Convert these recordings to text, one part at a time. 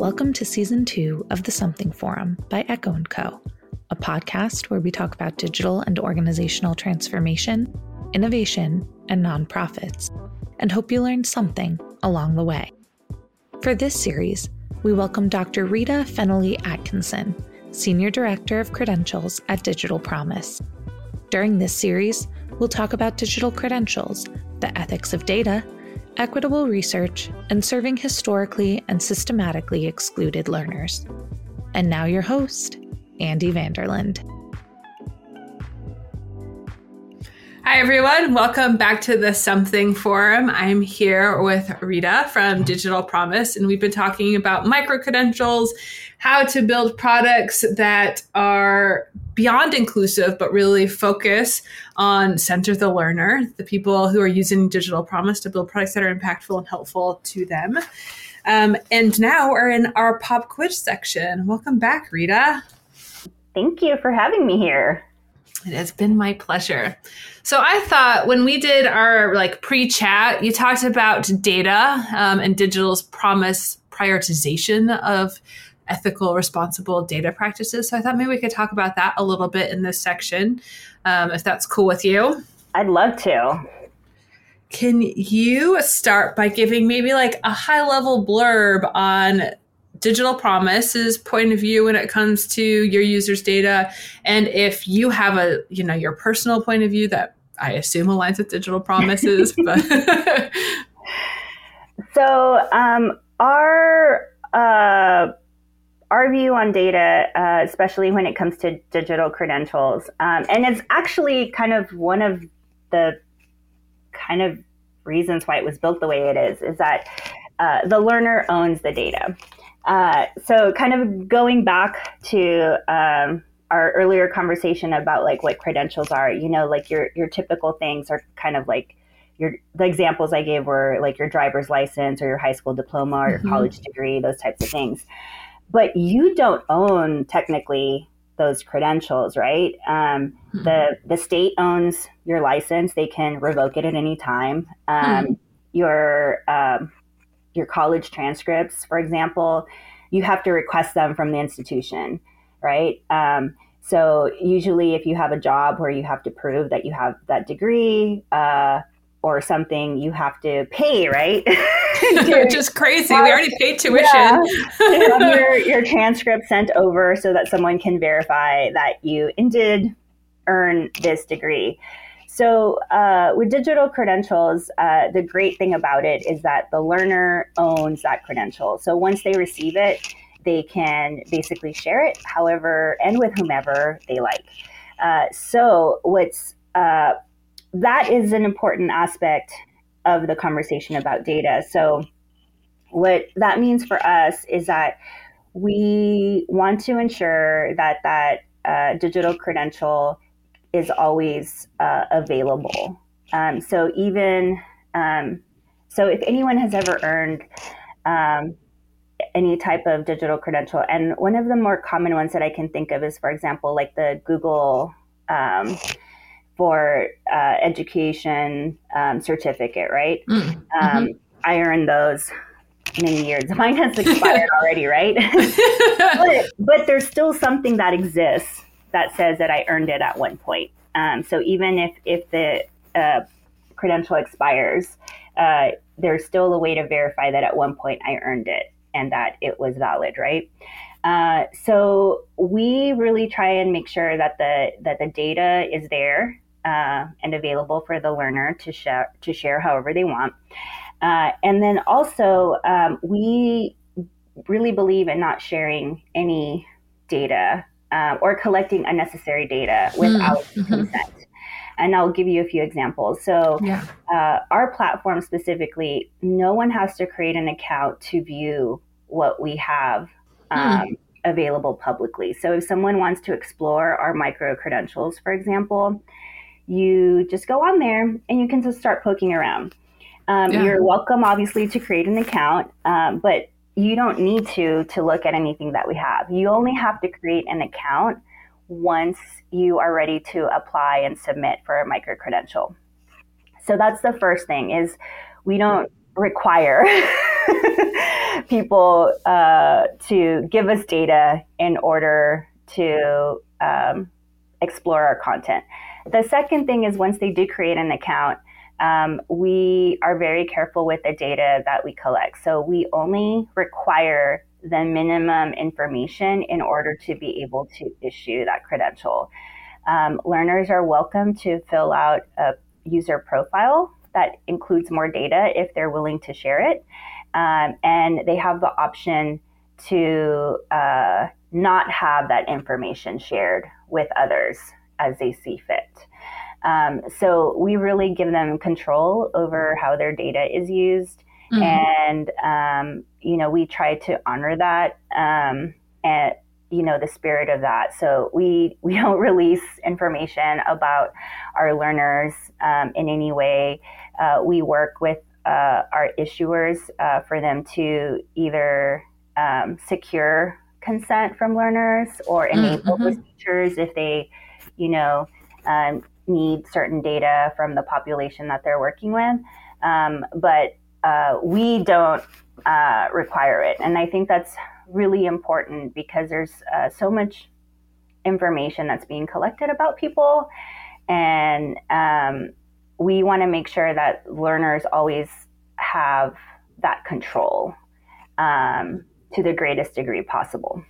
Welcome to season two of the Something Forum by Echo & Co., a podcast where we talk about digital and organizational transformation, innovation, and nonprofits, and hope you learned something along the way. For this series, we welcome Dr. Rita Fennelly Atkinson, Senior Director of Credentials at Digital Promise. During this series, we'll talk about digital credentials, the ethics of data, equitable research, and serving historically and systematically excluded learners. And now, your host, Andy Vanderland. Hi, everyone. Welcome back to the Something Forum. I'm here with Rita from Digital Promise, and we've been talking about micro credentials, how to build products that are beyond inclusive, but really focus on center the learner, the people who are using Digital Promise to build products that are impactful and helpful to them. Um, and now we're in our pop quiz section. Welcome back, Rita. Thank you for having me here. It has been my pleasure. So I thought when we did our like pre-chat, you talked about data um, and digital's promise prioritization of ethical, responsible data practices. So I thought maybe we could talk about that a little bit in this section, um, if that's cool with you. I'd love to. Can you start by giving maybe like a high level blurb on Digital Promise's point of view when it comes to your users' data, and if you have a you know your personal point of view that I assume aligns with Digital Promises, but so um, our uh, our view on data, uh, especially when it comes to digital credentials, um, and it's actually kind of one of the kind of reasons why it was built the way it is, is that uh, the learner owns the data. Uh, so, kind of going back to um, our earlier conversation about like what credentials are, you know, like your your typical things are kind of like your the examples I gave were like your driver's license or your high school diploma or mm-hmm. your college degree, those types of things but you don't own technically those credentials, right? Um, hmm. The the state owns your license; they can revoke it at any time. Um, hmm. Your um, your college transcripts, for example, you have to request them from the institution, right? Um, so usually, if you have a job where you have to prove that you have that degree, uh, or something you have to pay, right? Which is crazy. we already paid tuition. Yeah, your, your transcript sent over so that someone can verify that you did earn this degree. So, uh, with digital credentials, uh, the great thing about it is that the learner owns that credential. So, once they receive it, they can basically share it however and with whomever they like. Uh, so, what's uh, that is an important aspect of the conversation about data. So, what that means for us is that we want to ensure that that uh, digital credential is always uh, available. Um, so even um, so, if anyone has ever earned um, any type of digital credential, and one of the more common ones that I can think of is, for example, like the Google um, for uh, education um, certificate, right? Mm, mm-hmm. Um, I earned those many years. Mine has expired already, right? but, but, there's still something that exists that says that I earned it at one point. Um, so even if if the uh, credential expires, uh, there's still a way to verify that at one point I earned it and that it was valid, right? Uh, so we really try and make sure that the that the data is there uh, and available for the learner to share to share however they want. Uh, and then also, um, we really believe in not sharing any data uh, or collecting unnecessary data hmm. without mm-hmm. consent. And I'll give you a few examples. So, yeah. uh, our platform specifically, no one has to create an account to view what we have hmm. um, mm. available publicly. So, if someone wants to explore our micro credentials, for example, you just go on there and you can just start poking around. Um, yeah. You're welcome, obviously, to create an account, um, but you don't need to to look at anything that we have. You only have to create an account once you are ready to apply and submit for a micro credential. So that's the first thing is we don't require people uh, to give us data in order to um, explore our content. The second thing is once they do create an account, um, we are very careful with the data that we collect. So we only require the minimum information in order to be able to issue that credential. Um, learners are welcome to fill out a user profile that includes more data if they're willing to share it. Um, and they have the option to uh, not have that information shared with others as they see fit. Um, so we really give them control over how their data is used. Mm-hmm. And, um, you know, we try to honor that um, and, you know, the spirit of that. So we, we don't release information about our learners um, in any way. Uh, we work with uh, our issuers uh, for them to either um, secure consent from learners or enable mm-hmm. those features if they, you know, um, need certain data from the population that they're working with. Um, but uh, we don't uh, require it. And I think that's really important because there's uh, so much information that's being collected about people. And um, we want to make sure that learners always have that control um, to the greatest degree possible.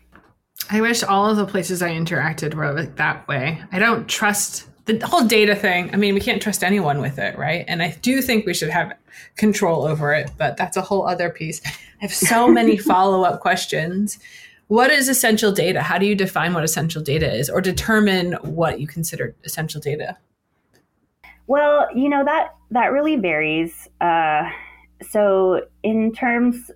I wish all of the places I interacted were like that way. I don't trust the whole data thing. I mean, we can't trust anyone with it, right? And I do think we should have control over it, but that's a whole other piece. I have so many follow up questions. What is essential data? How do you define what essential data is or determine what you consider essential data? Well, you know that that really varies. Uh, so in terms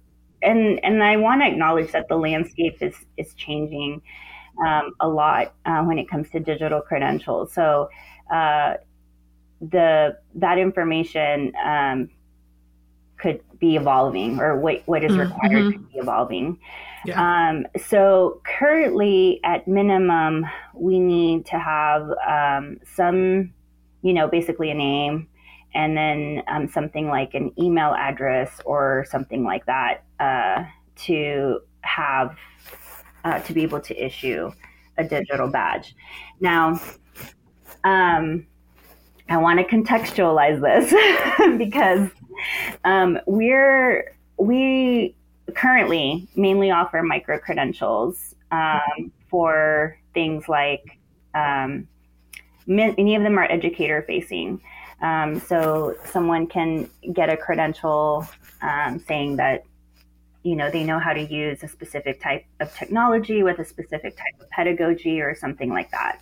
and and I want to acknowledge that the landscape is is changing um, a lot uh, when it comes to digital credentials. So uh, the that information um, could be evolving, or what what is required mm-hmm. to be evolving. Yeah. Um, so currently, at minimum, we need to have um, some, you know, basically a name, and then um, something like an email address or something like that uh, to have uh, to be able to issue a digital badge. Now, um, I want to contextualize this because um, we're we currently mainly offer micro credentials um, for things like um, many of them are educator facing. Um, so someone can get a credential um, saying that you know they know how to use a specific type of technology with a specific type of pedagogy or something like that.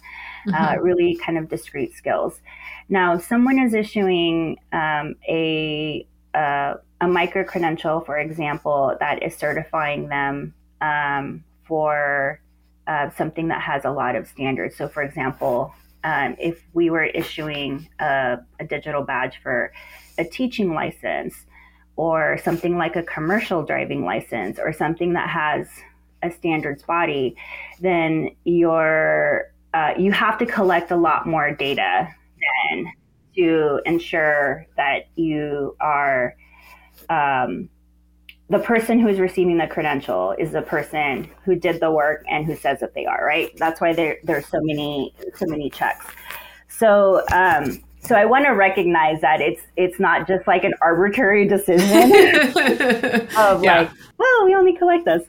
Uh, mm-hmm. uh, really kind of discrete skills. Now someone is issuing um, a uh, a micro credential for example that is certifying them um, for uh, something that has a lot of standards. So for example um, if we were issuing a, a digital badge for a teaching license or something like a commercial driving license or something that has a standards body, then you're uh, you have to collect a lot more data then to ensure that you are um, the person who is receiving the credential is the person who did the work and who says that they are right. That's why there there's so many so many checks. So um, so I want to recognize that it's it's not just like an arbitrary decision of yeah. like, well, we only collect this.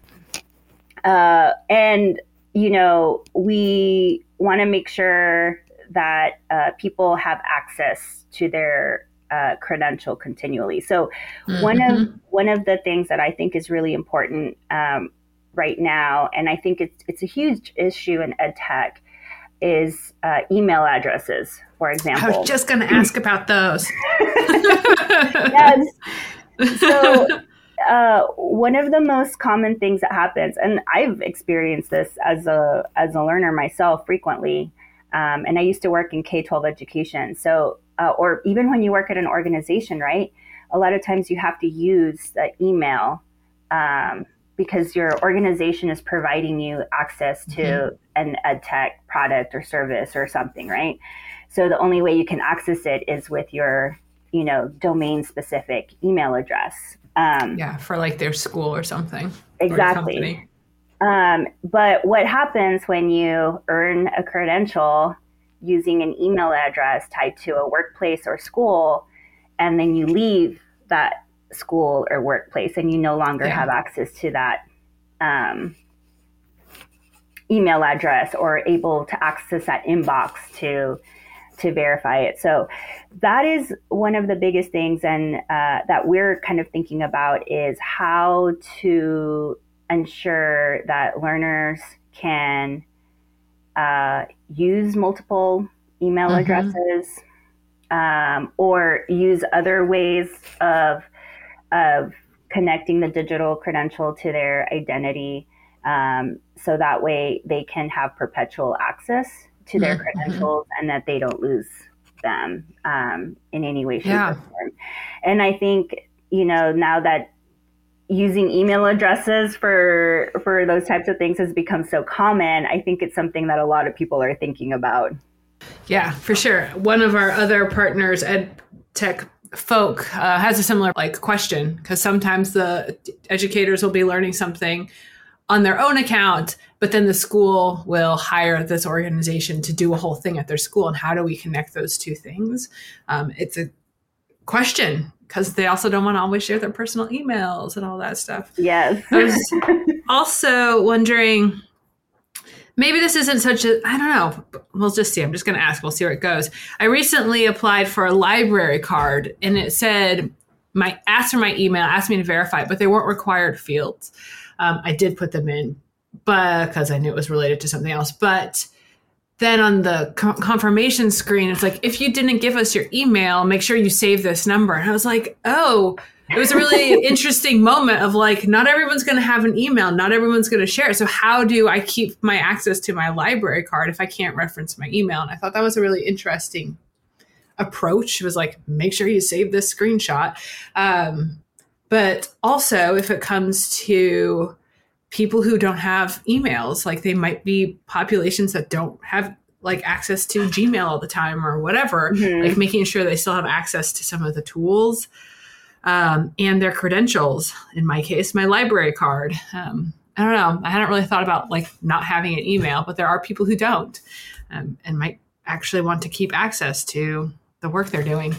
Uh, and you know, we want to make sure that uh, people have access to their uh, credential continually. So mm-hmm. one of one of the things that I think is really important um, right now, and I think it's it's a huge issue in ed tech, is uh, email addresses, for example. I was just going to ask about those. yes. So, uh, one of the most common things that happens, and I've experienced this as a as a learner myself frequently, um, and I used to work in K twelve education. So, uh, or even when you work at an organization, right? A lot of times you have to use the email um, because your organization is providing you access to mm-hmm. an ed tech product or service or something, right? So the only way you can access it is with your, you know, domain specific email address. Um, yeah, for like their school or something. Exactly. Or um, but what happens when you earn a credential using an email address tied to a workplace or school, and then you leave that school or workplace and you no longer yeah. have access to that um, email address or able to access that inbox to to verify it. So that is one of the biggest things, and uh, that we're kind of thinking about is how to ensure that learners can uh, use multiple email mm-hmm. addresses um, or use other ways of of connecting the digital credential to their identity um, so that way they can have perpetual access to their mm-hmm. credentials and that they don't lose them um, in any way, shape, yeah. or form. And I think, you know, now that using email addresses for for those types of things has become so common, I think it's something that a lot of people are thinking about. Yeah, for sure. One of our other partners, Ed Tech folk uh, has a similar like question because sometimes the educators will be learning something on their own account but then the school will hire this organization to do a whole thing at their school and how do we connect those two things um, it's a question because they also don't want to always share their personal emails and all that stuff. Yes. I was also wondering maybe this isn't such a i don't know we'll just see i'm just going to ask we'll see where it goes. I recently applied for a library card and it said my asked for my email asked me to verify but they weren't required fields. Um, i did put them in but because i knew it was related to something else but then on the co- confirmation screen it's like if you didn't give us your email make sure you save this number. And i was like oh it was a really interesting moment of like not everyone's going to have an email not everyone's going to share it. So how do i keep my access to my library card if i can't reference my email? And i thought that was a really interesting approach. It was like make sure you save this screenshot. Um, but also if it comes to people who don't have emails like they might be populations that don't have like access to gmail all the time or whatever mm-hmm. like making sure they still have access to some of the tools um, and their credentials. In my case, my library card. Um, I don't know. I hadn't really thought about like not having an email, but there are people who don't um, and might actually want to keep access to the work they're doing.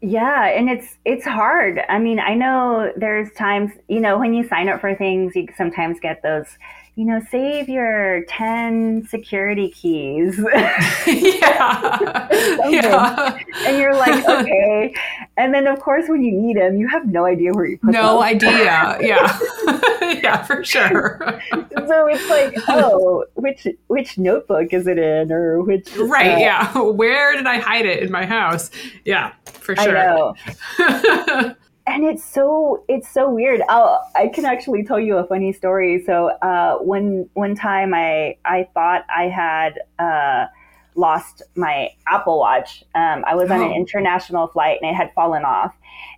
Yeah, and it's it's hard. I mean, I know there's times, you know, when you sign up for things, you sometimes get those you know, save your 10 security keys. yeah. yeah. And you're like, okay. And then, of course, when you need them, you have no idea where you put no them. No idea. yeah. yeah, for sure. so it's like, oh, which which notebook is it in? Or which. Right. Uh, yeah. Where did I hide it in my house? Yeah, for sure. I know and it's so it's so weird. I'll, I can actually tell you a funny story. So uh, one one time I I thought I had uh, lost my Apple Watch. Um, I was on an oh. international flight and it had fallen off,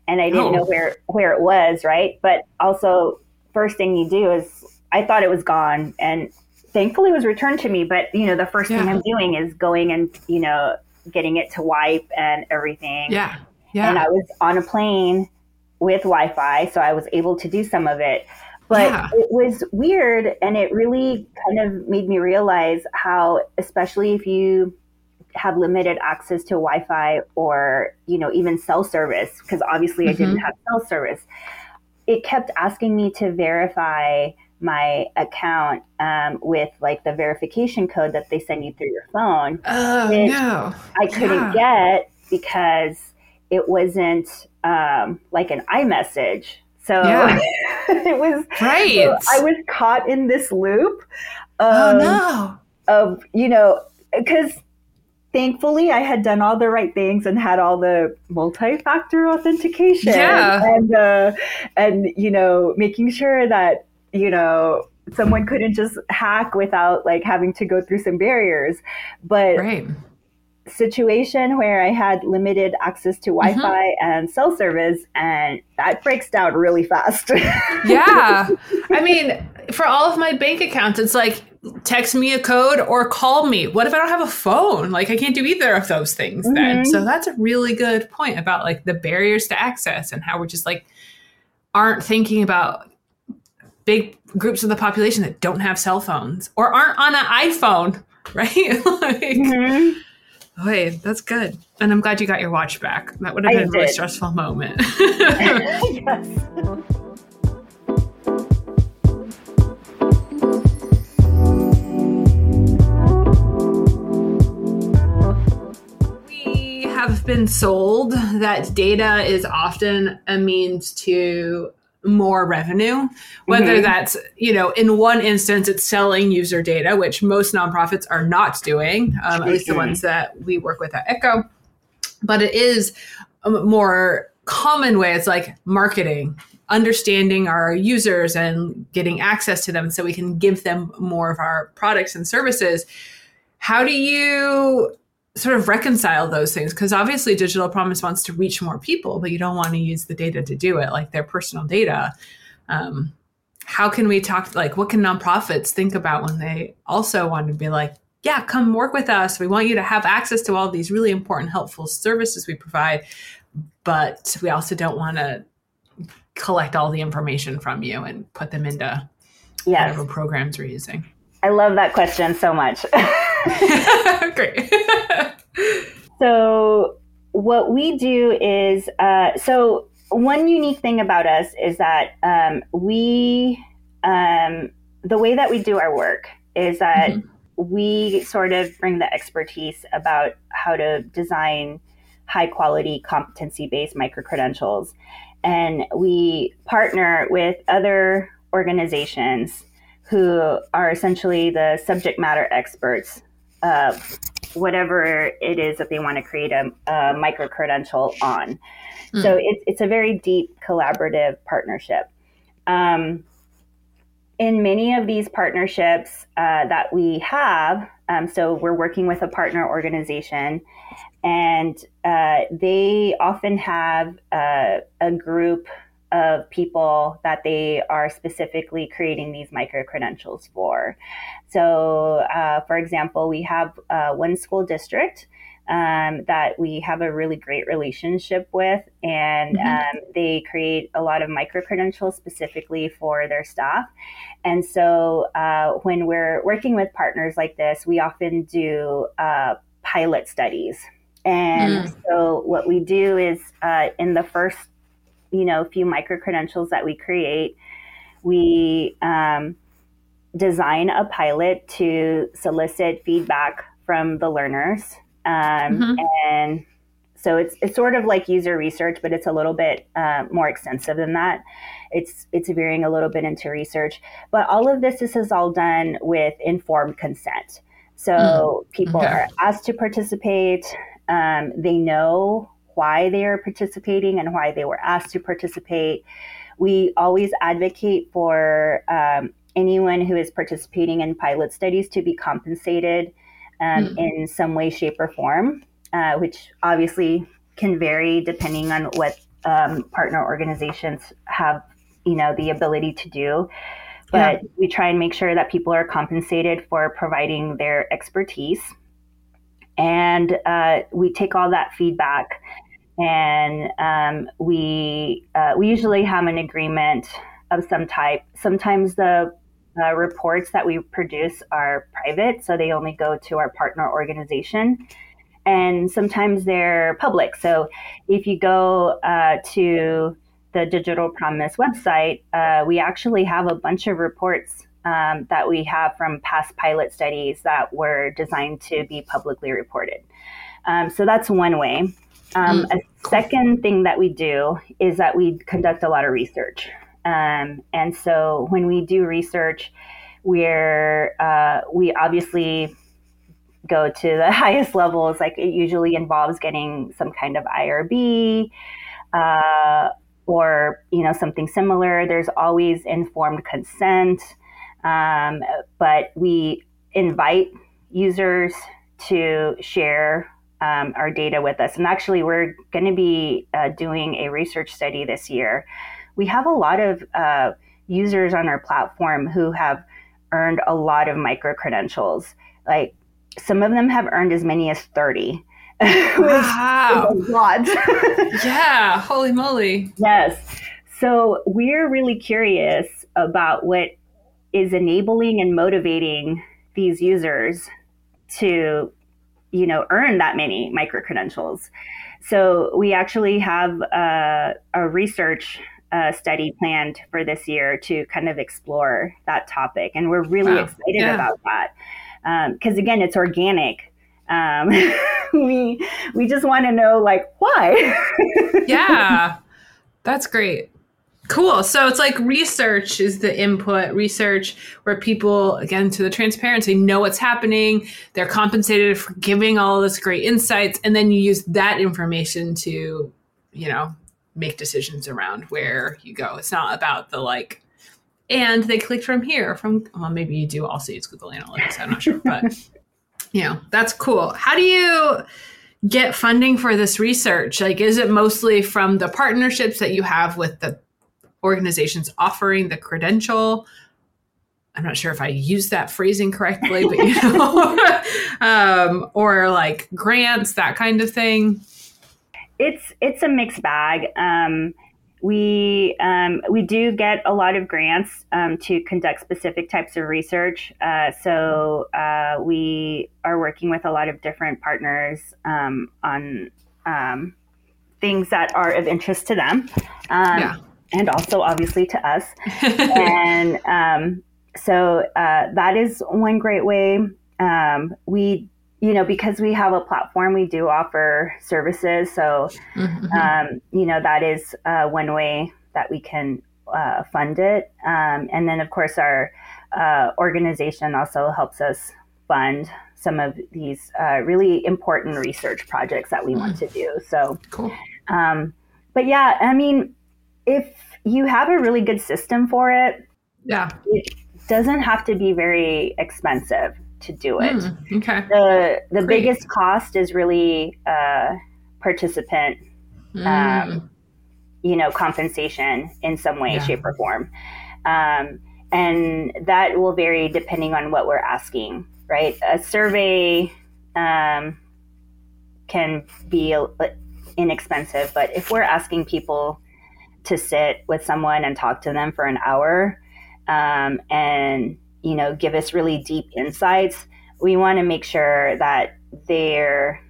and I didn't oh. know where where it was. Right, but also first thing you do is I thought it was gone, and thankfully it was returned to me. But you know the first yeah. thing I'm doing is going and you know getting it to wipe and everything. Yeah. Yeah. And I was on a plane with Wi-Fi, so I was able to do some of it. But yeah. it was weird, and it really kind of made me realize how, especially if you have limited access to Wi-Fi or you know even cell service, because obviously mm-hmm. I didn't mm-hmm. have cell service, it kept asking me to verify my account um, with like the verification code that they send you through your phone. Oh no! I couldn't yeah. get because it wasn't um, like an iMessage. So yeah. it was right. So I was caught in this loop. oh no! Of you know, because thankfully I had done all the right things and had all the multi-factor authentication. Yeah. And uh, and you know, making sure that you know someone couldn't just hack without like having to go through some barriers. But right situation where I had limited access to Wi Fi mm-hmm. and cell service, and that breaks down really fast. yeah. I mean, for all of my bank accounts, it's like text me a code or call me. What if I don't have a phone? Like, I can't do either of those things mm-hmm. then. So, that's a really good point about like the barriers to access and how we're just like, aren't thinking about big groups of the population that don't have cell phones or aren't on an iPhone, right? like, mm-hmm. Hey, that's good. And I'm glad you got your watch back. That would have been a really stressful moment. yes. We have been sold that data is often a means to more revenue whether mm-hmm. that's you know in one instance it's selling user data which most nonprofits are not doing. Um, at least the ones that we work with at echo but it is a more common way. It's like marketing understanding our users and getting access to them so we can give them more of our products and services. How do you sort of reconcile those things because obviously digital promise wants to reach more people but you don't want to use the data to do it like their personal data. Um, how can we talk like what can nonprofits think about when they also want to be like yeah come work with us. We want you to have access to all these really important helpful services we provide but we also don't want to collect all the information from you and put them into yes. whatever programs we're using. I love that question so much Great. so, what we do is uh, so one unique thing about us is that um, we, um, the way that we do our work is that mm-hmm. we sort of bring the expertise about how to design high quality competency based micro credentials. And we partner with other organizations who are essentially the subject matter experts uh, whatever it is that they want to create a, a micro credential on. Mm. So it's it's a very deep collaborative partnership. Um, in many of these partnerships uh, that we have, um, so we're working with a partner organization, and uh, they often have uh, a group of people that they are specifically creating these micro credentials for. So, uh, for example, we have uh, one school district um, that we have a really great relationship with, and mm-hmm. um, they create a lot of micro credentials specifically for their staff. And so, uh, when we're working with partners like this, we often do uh, pilot studies. And mm. so, what we do is uh, in the first you know a few micro credentials that we create we um, design a pilot to solicit feedback from the learners um, mm-hmm. and so it's it's sort of like user research but it's a little bit uh, more extensive than that it's it's veering a little bit into research but all of this, this is all done with informed consent so mm. people okay. are asked to participate um, they know why they are participating and why they were asked to participate. We always advocate for um, anyone who is participating in pilot studies to be compensated um, mm-hmm. in some way, shape, or form, uh, which obviously can vary depending on what um, partner organizations have, you know, the ability to do. But yeah. we try and make sure that people are compensated for providing their expertise. And uh, we take all that feedback and um, we uh, we usually have an agreement of some type. Sometimes the uh, reports that we produce are private, so they only go to our partner organization, and sometimes they're public. So if you go uh, to the Digital Promise website, uh, we actually have a bunch of reports um, that we have from past pilot studies that were designed to be publicly reported. Um, so that's one way. Um, mm, a second thing that we do is that we conduct a lot of research. Um, and so when we do research, we're uh, we obviously go to the highest levels. Like it usually involves getting some kind of IRB uh, or you know something similar. There's always informed consent, um, but we invite users to share um, our data with us. And actually, we're going to be uh, doing a research study this year. We have a lot of uh, users on our platform who have earned a lot of micro credentials. Like some of them have earned as many as 30. Wow. lot. yeah, holy moly. Yes. So we're really curious about what is enabling and motivating these users to, you know, earn that many micro credentials. So we actually have a, a research uh, study planned for this year to kind of explore that topic, and we're really wow. excited yeah. about that because um, again, it's organic. Um, we we just want to know like why. yeah, that's great. Cool. So it's like research is the input, research where people, again, to the transparency, know what's happening. They're compensated for giving all this great insights. And then you use that information to, you know, make decisions around where you go. It's not about the like, and they clicked from here, from, well, maybe you do also use Google Analytics. I'm not sure. But, you know, that's cool. How do you, get funding for this research? Like, is it mostly from the partnerships that you have with the organizations offering the credential. I'm not sure if I use that phrasing correctly, but you know, um, or like grants, that kind of thing. It's it's a mixed bag. Um, we um, we do get a lot of grants um, to conduct specific types of research. Uh, so uh, we are working with a lot of different partners um, on um, things that are of interest to them. Um, yeah and also obviously to us. and um, so uh, that is one great way. Um, we, you know, because we have a platform, we do offer services. So, mm-hmm. um, you know, that is uh, one way that we can uh, fund it. Um, and then, of course, our uh, organization also helps us fund some of these uh, really important research projects that we mm-hmm. want to do. So, cool. Um, but yeah, I mean, if you have a really good system for it, yeah, it doesn't have to be very expensive to do it. Mm, okay. The the Great. biggest cost is really uh, participant, mm. um, you know, compensation in some way, yeah. shape, or form, um, and that will vary depending on what we're asking. Right, a survey um, can be inexpensive, but if we're asking people to sit with someone and talk to them for an hour um, and you know give us really deep insights we want to make sure that they're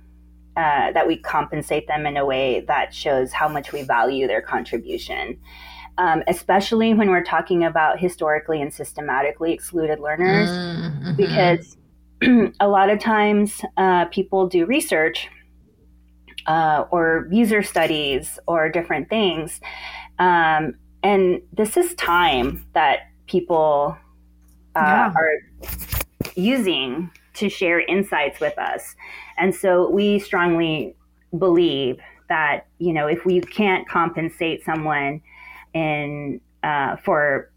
uh, that we compensate them in a way that shows how much we value their contribution um, especially when we're talking about historically and systematically excluded learners mm-hmm. because a lot of times uh, people do research uh, or user studies or different things um, and this is time that people uh, yeah. are using to share insights with us. And so we strongly believe that, you know, if we can't compensate someone in uh, for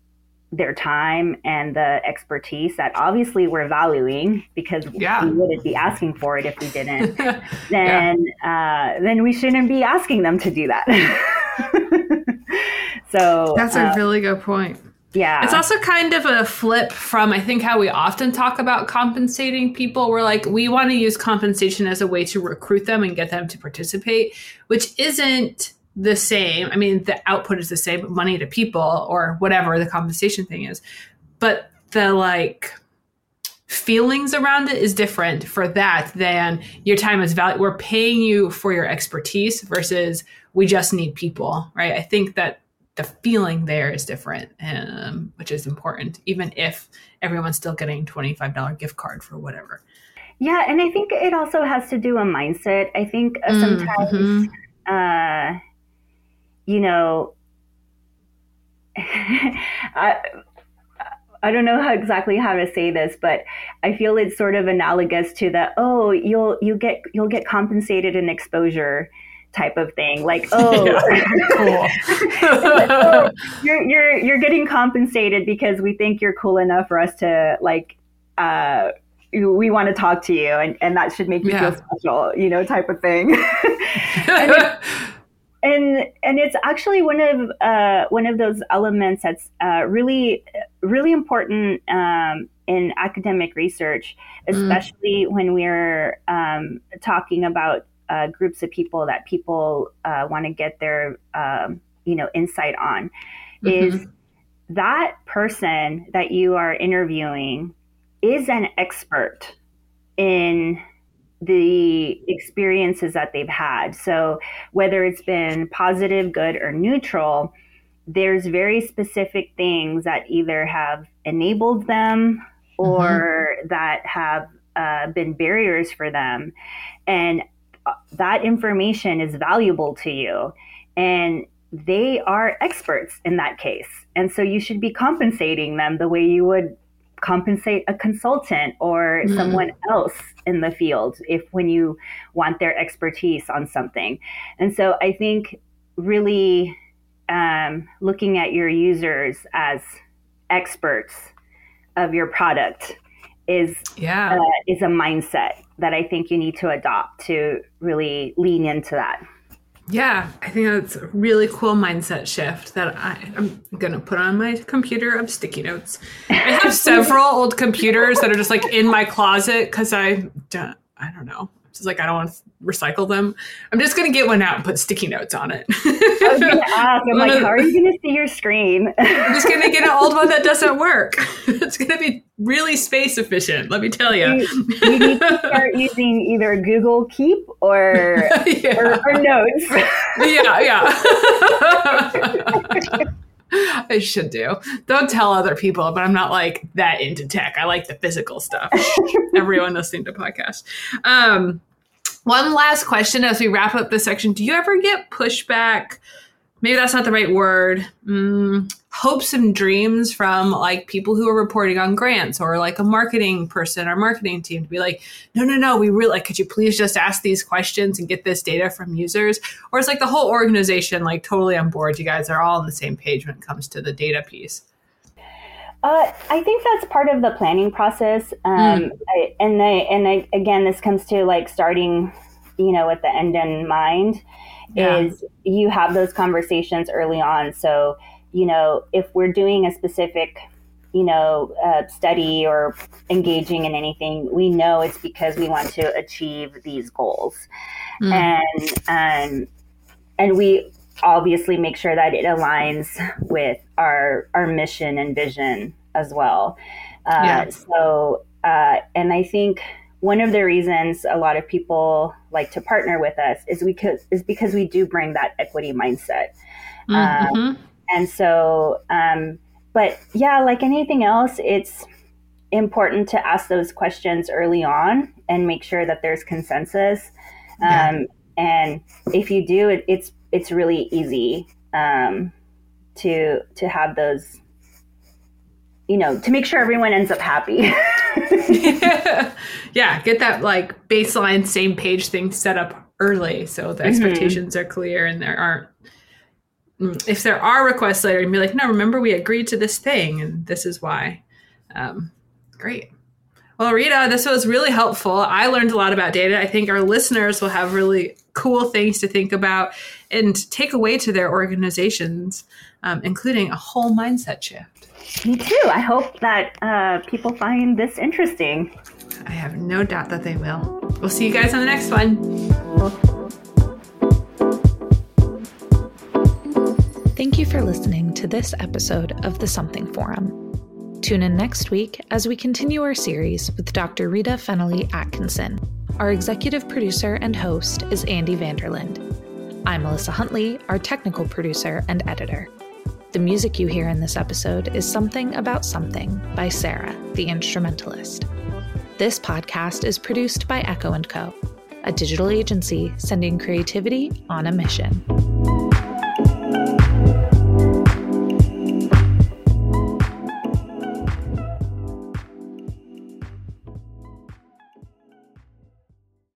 their time and the expertise that obviously we're valuing because yeah. we wouldn't be asking for it if we didn't then yeah. uh, then we shouldn't be asking them to do that so that's a uh, really good point. Yeah. It's also kind of a flip from, I think, how we often talk about compensating people. We're like, we want to use compensation as a way to recruit them and get them to participate, which isn't the same. I mean, the output is the same, money to people or whatever the compensation thing is. But the like, feelings around it is different for that than your time is valuable. We're paying you for your expertise versus we just need people, right? I think that the feeling there is different, um, which is important, even if everyone's still getting $25 gift card for whatever. Yeah, and I think it also has to do a mindset. I think uh, sometimes, mm-hmm. uh, you know, I, I don't know how exactly how to say this, but I feel it's sort of analogous to the oh you'll you get you'll get compensated in exposure type of thing. Like oh, cool. oh you're you're you're getting compensated because we think you're cool enough for us to like. Uh, we want to talk to you and, and that should make you yeah. feel special, you know, type of thing. And, and it's actually one of uh, one of those elements that's uh, really really important um, in academic research, mm. especially mm. when we're um, talking about uh, groups of people that people uh, want to get their um, you know insight on mm-hmm. is that person that you are interviewing is an expert in the experiences that they've had. So, whether it's been positive, good, or neutral, there's very specific things that either have enabled them or mm-hmm. that have uh, been barriers for them. And uh, that information is valuable to you. And they are experts in that case. And so you should be compensating them the way you would compensate a consultant or mm. someone else in the field if when you want their expertise on something. And so I think really um, looking at your users as experts of your product is yeah uh, is a mindset that I think you need to adopt to really lean into that. Yeah, I think that's a really cool mindset shift that I, am gonna put on my computer of sticky notes. I have several old computers that are just like in my closet because I don't, I don't know. Just like I don't want to recycle them. I'm just gonna get one out and put sticky notes on it. I was gonna ask. I'm like, how are you gonna see your screen? I'm just gonna get an old one that doesn't work. it's gonna be really space efficient. Let me tell you. You, you need to start using either Google Keep or yeah. or, or Notes. yeah, yeah. I should do. Don't tell other people, but I'm not like that into tech. I like the physical stuff. Everyone listening to podcasts. Um, one last question as we wrap up this section. Do you ever get pushback? Maybe that's not the right word. Mm, hopes and dreams from like people who are reporting on grants or like a marketing person or marketing team to be like, no, no, no, we really like, could you please just ask these questions and get this data from users? Or it's like the whole organization like totally on board. You guys are all on the same page when it comes to the data piece. Uh, I think that's part of the planning process, um, mm. I, and I, and I, again, this comes to like starting, you know, with the end in mind. Yeah. Is you have those conversations early on. So, you know, if we're doing a specific, you know, uh, study or engaging in anything, we know it's because we want to achieve these goals, mm. and um, and we obviously make sure that it aligns with our our mission and vision as well. Uh, yeah. So, uh, and I think one of the reasons a lot of people like to partner with us is because is because we do bring that equity mindset. Mm-hmm. Um, and so, um, but yeah, like anything else, it's important to ask those questions early on and make sure that there's consensus. Um, yeah. And if you do, it, it's it's really easy um, to to have those you know to make sure everyone ends up happy yeah. yeah get that like baseline same page thing set up early so the mm-hmm. expectations are clear and there aren't if there are requests later and be like no remember we agreed to this thing and this is why um, great well rita this was really helpful i learned a lot about data i think our listeners will have really cool things to think about and take away to their organizations, um, including a whole mindset shift. Me too. I hope that uh, people find this interesting. I have no doubt that they will. We'll see you guys on the next one. Thank you for listening to this episode of the Something Forum. Tune in next week as we continue our series with Dr. Rita Fennelly Atkinson our executive producer and host is Andy Vanderland. I'm Melissa Huntley, our technical producer and editor. The music you hear in this episode is Something About Something by Sarah, the instrumentalist. This podcast is produced by Echo & Co., a digital agency sending creativity on a mission.